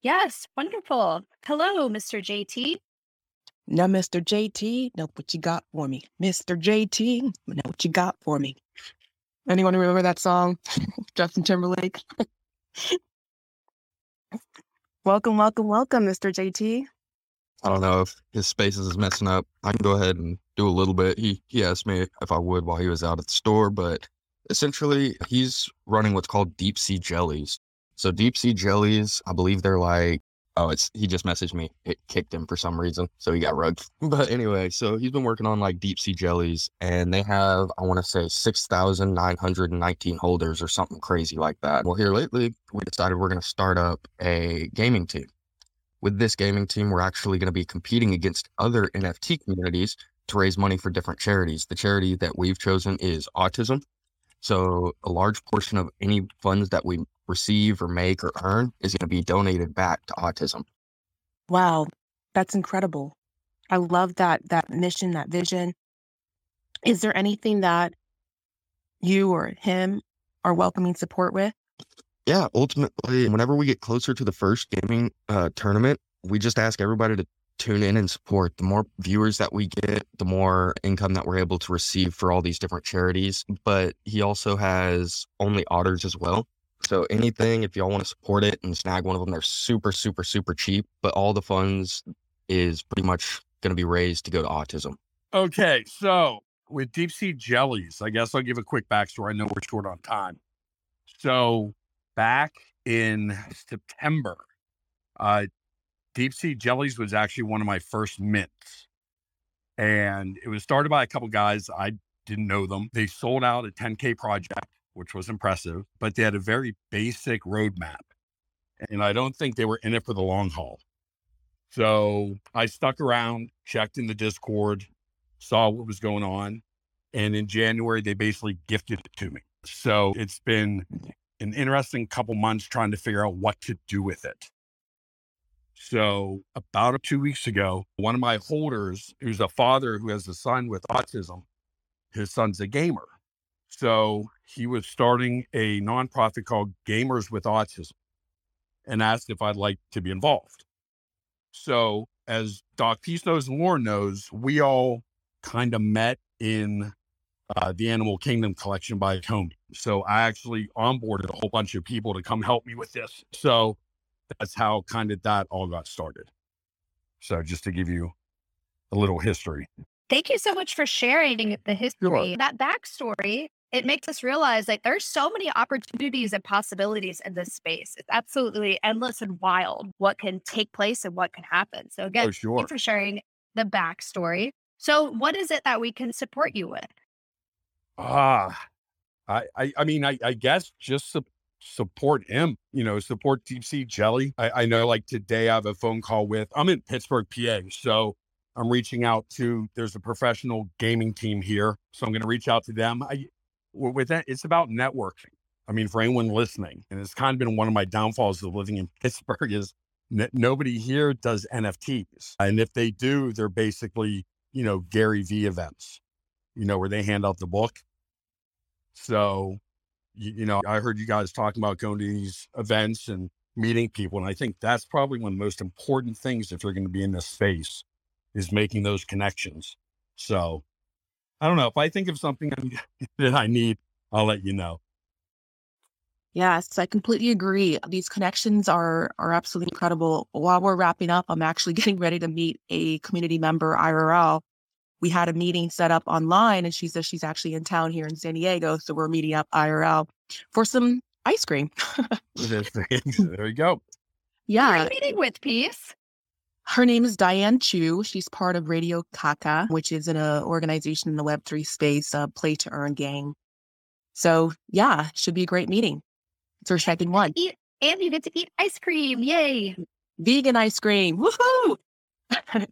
Yes, wonderful. Hello, Mr. JT. Now, Mr. JT, know what you got for me. Mr. JT, know what you got for me. Anyone remember that song? [LAUGHS] Justin Timberlake. [LAUGHS] Welcome, welcome, welcome, Mr. JT. I don't know if his spaces is messing up. I can go ahead and do a little bit. He he asked me if I would while he was out at the store, but essentially he's running what's called deep sea jellies. So deep sea jellies, I believe they're like oh, it's he just messaged me. It kicked him for some reason, so he got rugged. [LAUGHS] But anyway, so he's been working on like deep sea jellies, and they have I want to say six thousand nine hundred and nineteen holders or something crazy like that. Well, here lately we decided we're going to start up a gaming team. With this gaming team, we're actually going to be competing against other NFT communities to raise money for different charities. The charity that we've chosen is autism. So a large portion of any funds that we receive or make or earn is going to be donated back to autism. Wow, that's incredible. I love that that mission, that vision. Is there anything that you or him are welcoming support with? Yeah, ultimately, whenever we get closer to the first gaming uh, tournament, we just ask everybody to tune in and support. The more viewers that we get, the more income that we're able to receive for all these different charities. But he also has only otters as well. So anything, if y'all want to support it and snag one of them, they're super, super, super cheap. But all the funds is pretty much going to be raised to go to autism. Okay, so with deep sea jellies, I guess I'll give a quick backstory. I know we're short on time. So back in September, uh, deep sea jellies was actually one of my first mints, and it was started by a couple guys. I didn't know them. They sold out a 10k project, which was impressive, but they had a very basic roadmap, and I don't think they were in it for the long haul. So I stuck around, checked in the Discord, saw what was going on. And in January, they basically gifted it to me. So it's been an interesting couple months trying to figure out what to do with it. So about two weeks ago, one of my holders, who's a father who has a son with autism, his son's a gamer. So he was starting a nonprofit called Gamers with Autism and asked if I'd like to be involved. So as Doc Peace knows and Lauren knows, we all kind of met in uh, the Animal Kingdom collection by Tony. So I actually onboarded a whole bunch of people to come help me with this. So that's how kind of that all got started. So just to give you a little history. Thank you so much for sharing the history. Sure. That backstory, it makes us realize like there's so many opportunities and possibilities in this space. It's absolutely endless and wild what can take place and what can happen. So again, Oh, thank you for sharing the backstory. So what is it that we can support you with? Ah, I, I, I mean, I, I guess just su- support him, you know, support Deep Sea Jelly. I, I know like today I have a phone call with, I'm in Pittsburgh, PA. So I'm reaching out to, there's a professional gaming team here. So I'm going to reach out to them. I, with that, it's about networking. I mean, for anyone listening, and it's kind of been one of my downfalls of living in [LAUGHS] Pittsburgh is n- nobody here does NFTs. And if they do, they're basically, you know, Gary Vee events, you know, where they hand out the book. So, you, you know, I heard you guys talking about going to these events and meeting people. And I think that's probably one of the most important things if you're going to be in this space is making those connections. So I don't know. If I think of something [LAUGHS] that I need, I'll let you know. Yes, I completely agree. These connections are are absolutely incredible. While we're wrapping up, I'm actually [LAUGHS] getting ready to meet a community member IRL. We had a meeting set up online and she says she's actually in town here in San Diego. So we're meeting up IRL for some ice cream. [LAUGHS] [LAUGHS] there you go. Who are Yeah. you meeting with Peace? Her name is Diane Chu. She's part of Radio Caca, which is an uh, organization in the Web3 space, uh, play to earn game. So yeah, should be a great meeting. It's our second one. Eat and you get to eat ice cream. Yay. vegan ice cream. Woohoo! [LAUGHS]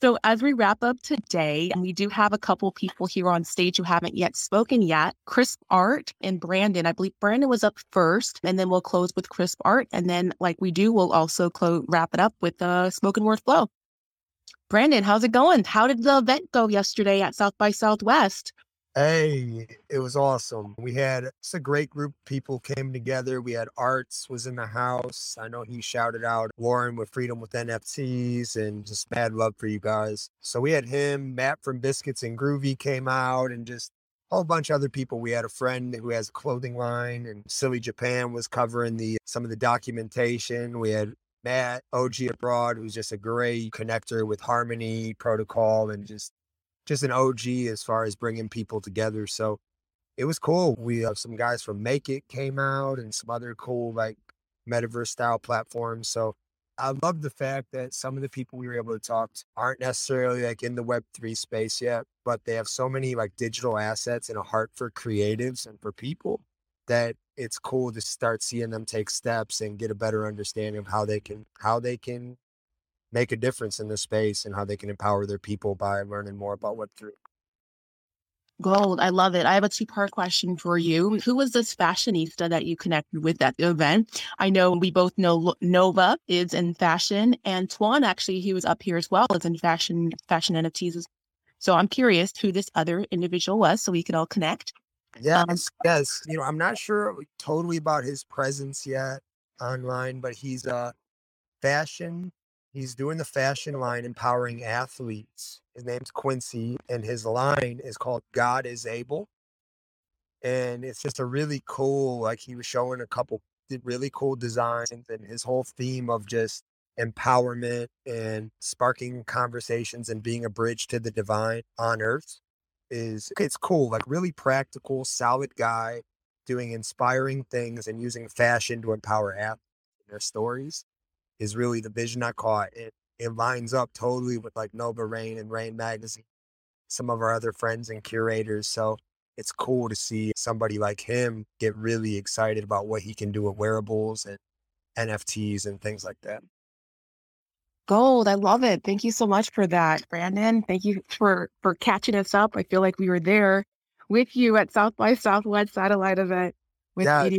so as we wrap up today, we do have a couple people here on stage who haven't yet spoken yet. Crisp Art and Brandon. I believe Brandon was up first, and then we'll close with Crisp Art, and then like we do, we'll also close wrap it up with uh, Spoken Word Flow. Brandon, how's it going? How did the event go yesterday at South by Southwest? Hey, it was awesome. We had it's a great group of people came together. We had Arts was in the house. I know he shouted out Warren with Freedom with NFTs and just mad love for you guys. So we had him, Matt from Biscuits and Groovy came out and just a whole bunch of other people. We had a friend who has a clothing line and Silly Japan was covering the some of the documentation. We had Matt OG Abroad, who's just a great connector with Harmony Protocol and just just an OG as far as bringing people together. So it was cool. We have some guys from Make It came out and some other cool like metaverse style platforms. So I love the fact that some of the people we were able to talk to aren't necessarily like in the web3 space yet, but they have so many like digital assets and a heart for creatives and for people that it's cool to start seeing them take steps and get a better understanding of how they can how they can make a difference in the space and how they can empower their people by learning more about Web3. Gold. I love it. I have a two part question for you. Who was this fashionista that you connected with at the event? I know we both know Nova is in fashion, and Tuan actually, he was up here as well, is in fashion, fashion NFTs. So I'm curious who this other individual was so we could all connect. Um, yes, yes. You know, I'm not sure totally about his presence yet online, but he's a fashion. He's doing the fashion line empowering athletes. His name's Quincy, and his line is called God is Able. And it's just a really cool, like he was showing a couple really cool designs and his whole theme of just empowerment and sparking conversations and being a bridge to the divine on earth is it's cool like really practical solid guy doing inspiring things and using fashion to empower athletes in their stories is really the vision i caught it it lines up totally with like nova rain and rain magazine some of our other friends and curators so it's cool to see somebody like him get really excited about what he can do with wearables and nfts and things like that Gold. I love it. Thank you so much for that, Brandon. Thank you for for catching us up. I feel like we were there with you at South by Southwest satellite event with Yeah.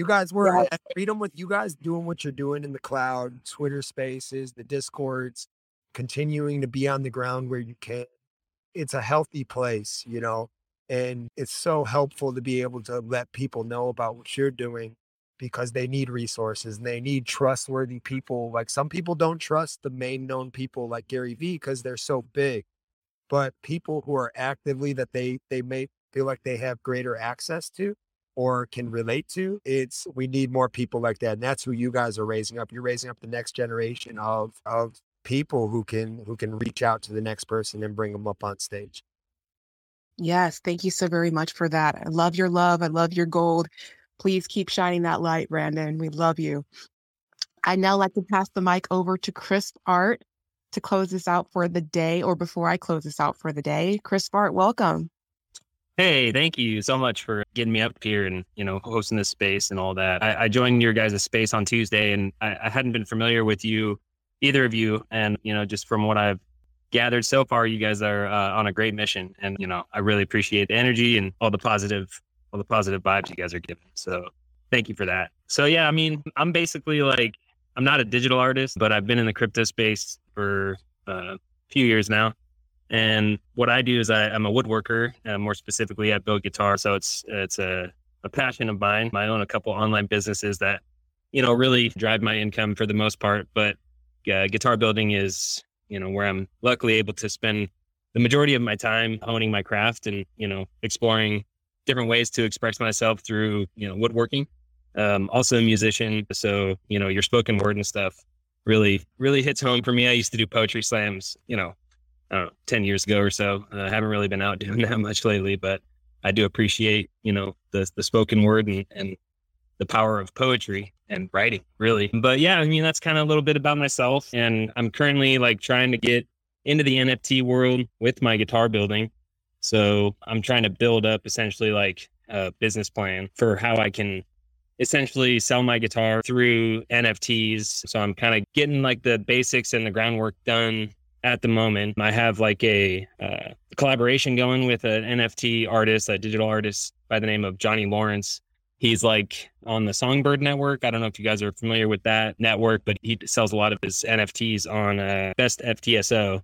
You guys were Yeah. at freedom with you guys doing what you're doing in the cloud, Twitter spaces, the discords, continuing to be on the ground where you can. It's a healthy place, you know, and it's so helpful to be able to let people know about what you're doing because they need resources and they need trustworthy people. Like some people don't trust the main known people like Gary Vee because they're so big. But people who are actively that they they may feel like they have greater access to or can relate to, it's we need more people like that. And that's who you guys are raising up. You're raising up the next generation of of people who can who can reach out to the next person and bring them up on stage. Yes, thank you so very much for that. I love your love. I love your gold. Please keep shining that light, Brandon. We love you. I'd now like to pass the mic over to Crisp Art to close this out for the day, or before I close this out for the day. Crisp Art, welcome. Hey, thank you so much for getting me up here and you know hosting this space and all that. I, I joined your guys' space on Tuesday, and I, I hadn't been familiar with you, either of you, and you know just from what I've gathered so far, you guys are uh, on a great mission, and you know I really appreciate the energy and all the positive, all the positive vibes you guys are giving. So thank you for that. So yeah, I mean I'm basically like I'm not a digital artist, but I've been in the crypto space for uh, a few years now. And what I do is I, I'm a woodworker. Uh, more specifically, I build guitar. So it's it's a, a passion of mine. I own a couple online businesses that, you know, really drive my income for the most part. But uh, guitar building is, you know, where I'm luckily able to spend the majority of my time honing my craft and, you know, exploring different ways to express myself through, you know, woodworking. Um, also a musician. So, you know, your spoken word and stuff really, really hits home for me. I used to do poetry slams, you know, I don't know, 10 years ago or so. Uh, I haven't really been out [LAUGHS] doing that much lately, but I do appreciate, you know, the, the spoken word and, and the power of poetry and writing really. But yeah, I mean, that's kind of a little bit about myself. And I'm currently like trying to get into the NFT world with my guitar building. So I'm trying to build up essentially like a business plan for how I can essentially sell my guitar through NFTs. So I'm kind of getting like the basics and the groundwork done at the moment. I have like a uh, collaboration going with an NFT artist, a digital artist by the name of Johnny Lawrence. He's like on the Songbird network. I don't know if you guys are familiar with that network, but he sells a lot of his NFTs on uh, Best FTSO,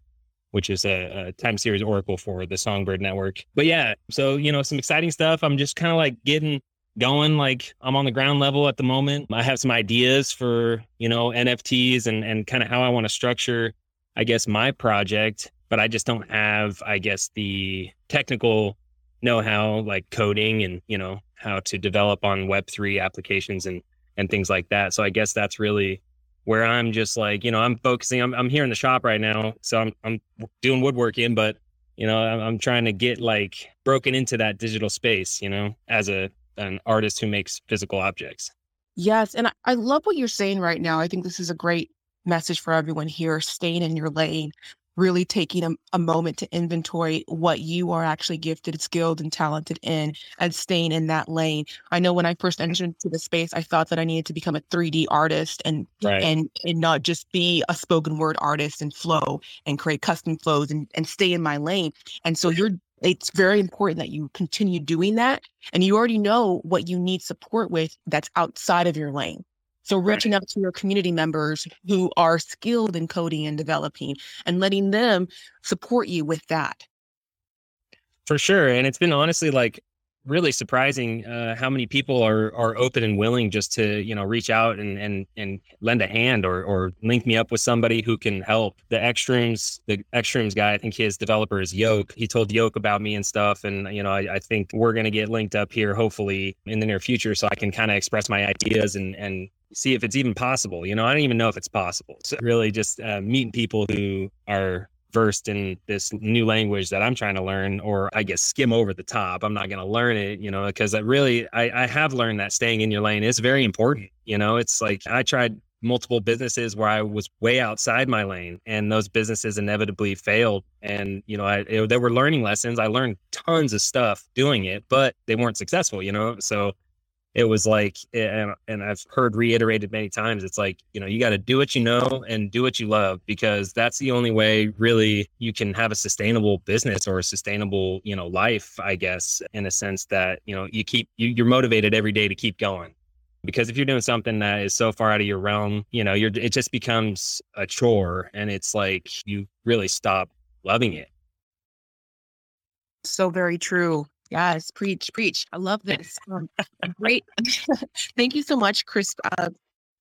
which is a, a time series oracle for the Songbird network. But yeah, so you know, some exciting stuff. I'm just kind of like getting going like i'm on the ground level at the moment i have some ideas for you know nfts and and kind of how i want to structure i guess my project but i just don't have i guess the technical know-how like coding and you know how to develop on web3 applications and and things like that so i guess that's really where i'm just like you know i'm focusing i'm, I'm here in the shop right now so i'm, I'm doing woodworking but you know I'm, I'm trying to get like broken into that digital space you know as a an artist who makes physical objects. Yes. And I love what you're saying right now. I think this is a great message for everyone here staying in your lane, really taking a, a moment to inventory what you are actually gifted, skilled, and talented in, and staying in that lane. I know when I first mm-hmm. entered into the space, I thought that I needed to become a 3D artist and Right. and and not just be a spoken word artist and flow and create custom flows and, and stay in my lane. And so you're it's very important that you continue doing that. And you already know what you need support with that's outside of your lane. So reaching out to your community members who are skilled in coding and developing and letting them support you with that. For sure. And it's been honestly like really surprising uh, how many people are are open and willing just to you know reach out and and and lend a hand or or link me up with somebody who can help. The Extrooms, the Extrooms guy, I think his developer is Yoke. He told Yoke about me and stuff, and you know I, I think we're gonna get linked up here hopefully in the near future, so I can kind of express my ideas and and see if it's even possible. You know, I don't even know if it's possible. So really, just uh, meeting people who are versed in this new language that I'm trying to learn, or I guess skim over the top. I'm not going to learn it, you know, because I really, I, I have learned that staying in your lane is very important. You know, it's like I tried multiple businesses where I was way outside my lane and those businesses inevitably failed. And, you know, I, it, there were learning lessons. I learned tons of stuff doing it, but they weren't successful, you know? So it was like and, and i've heard reiterated many times it's like you know you got to do what you know and do what you love because that's the only way really you can have a sustainable business or a sustainable you know life i guess in a sense that you know you keep you, you're motivated every day to keep going. Because if you're doing something that is so far out of your realm you know you're it just becomes a chore and it's like you really stop loving it. So very true Yes, preach, preach. I love [LAUGHS] this. Um, great. [LAUGHS] Thank you so much, Chris. Uh,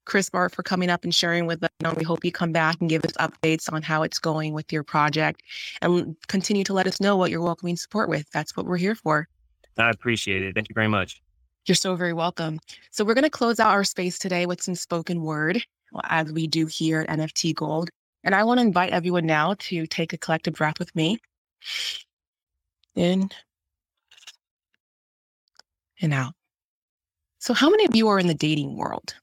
Crisp Art, for coming up and sharing with us. Know, we hope you come back and give us updates on how it's going with your project and continue to let us know what you're welcoming support with. That's what we're here for. I appreciate it. Thank you very much. You're so very welcome. So, we're going to close out our space today with some spoken word, as we do here at NFT Gold. And I want to invite everyone now to take a collective breath with me. In and out. So, how many of you are in the dating world?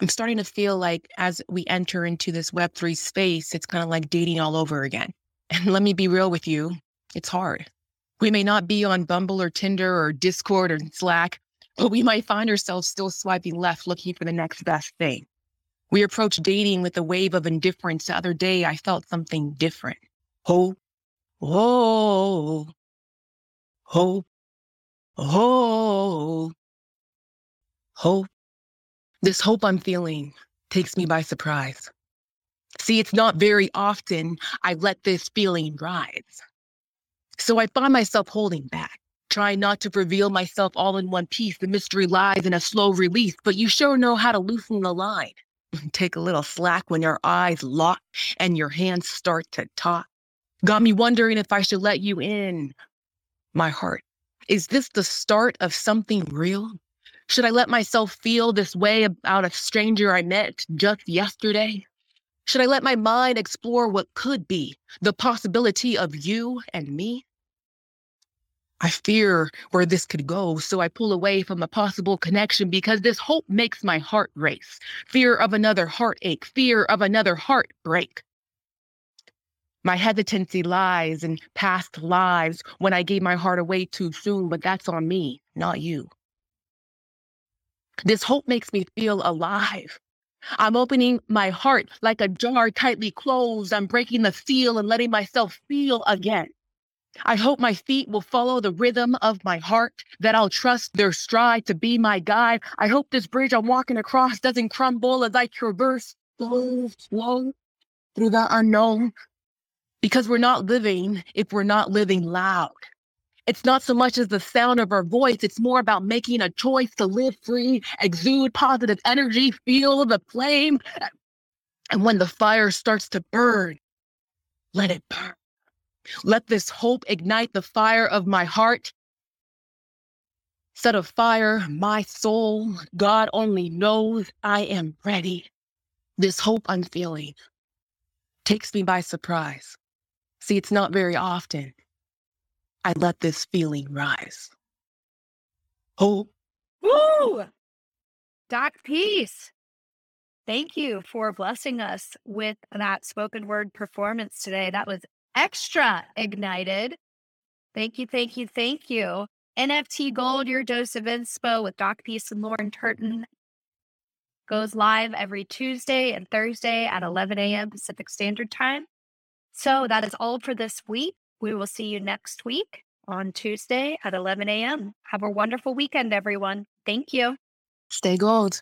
I'm starting to feel like as we enter into this Web3 space, it's kind of like dating all over again. [LAUGHS] And let me be real with you, it's hard. We may not be on Bumble or Tinder or Discord or Slack, but we might find ourselves still swiping left looking for the next best thing. We approach dating with a wave of indifference. The other day, I felt something different. Hope, oh, hope, Oh, hope. This hope I'm feeling takes me by surprise. See, it's not very often I let this feeling rise. So I find myself holding back, trying not to reveal myself all in one piece. The mystery lies in a slow release, but you sure know how to loosen the line. [LAUGHS] Take a little slack when your eyes lock and your hands start to talk. Got me wondering if I should let you in. My heart is this the start of something real? Should I let myself feel this way about a stranger I met just yesterday? Should I let my mind explore what could be, the possibility of you and me? I fear where this could go, so I pull away from a possible connection because this hope makes my heart race. Fear of another heartache, fear of another heartbreak. My hesitancy lies in past lives when I gave my heart away too soon, but that's on me, not you. This hope makes me feel alive. I'm opening my heart like a jar tightly closed. I'm breaking the seal and letting myself feel again. I hope my feet will follow the rhythm of my heart, that I'll trust their stride to be my guide. I hope this bridge I'm walking across doesn't crumble as I traverse slow, slow through the unknown because we're not living if we're not living loud. It's not so much as the sound of our voice, it's more about making a choice to live free, exude positive energy, feel the flame. And when the fire starts to burn, let it burn. Let this hope ignite the fire of my heart. Set a fire, my soul. God only knows I am ready. This hope I'm feeling takes me by surprise. See, it's not very often I let this feeling rise. Oh. Woo! Doc Peace. Thank you for blessing us with that spoken word performance today. That was extra ignited. Thank you, thank you, thank you. NFT Gold, your dose of inspo with Doc Peace and Lauren Turton goes live every Tuesday and Thursday at 11 a.m. Pacific Standard Time. So that is all for this week. We will see you next week on Tuesday at 11 a.m. Have a wonderful weekend, everyone. Thank you. Stay gold.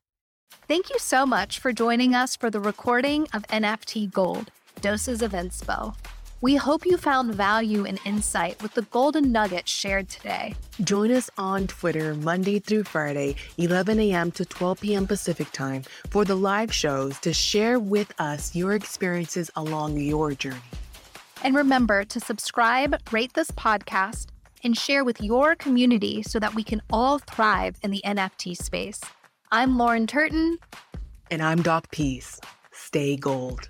Thank you so much for joining us for the recording of NFT Gold Doses of Inspo. We hope you found value and insight with the golden nuggets shared today. Join us on Twitter Monday through Friday, 11 a.m. to 12 p.m. Pacific Time for the live shows to share with us your experiences along your journey. And remember to subscribe, rate this podcast, and share with your community so that we can all thrive in the NFT space. I'm Lauren Turton. And I'm Doc Peace. Stay gold.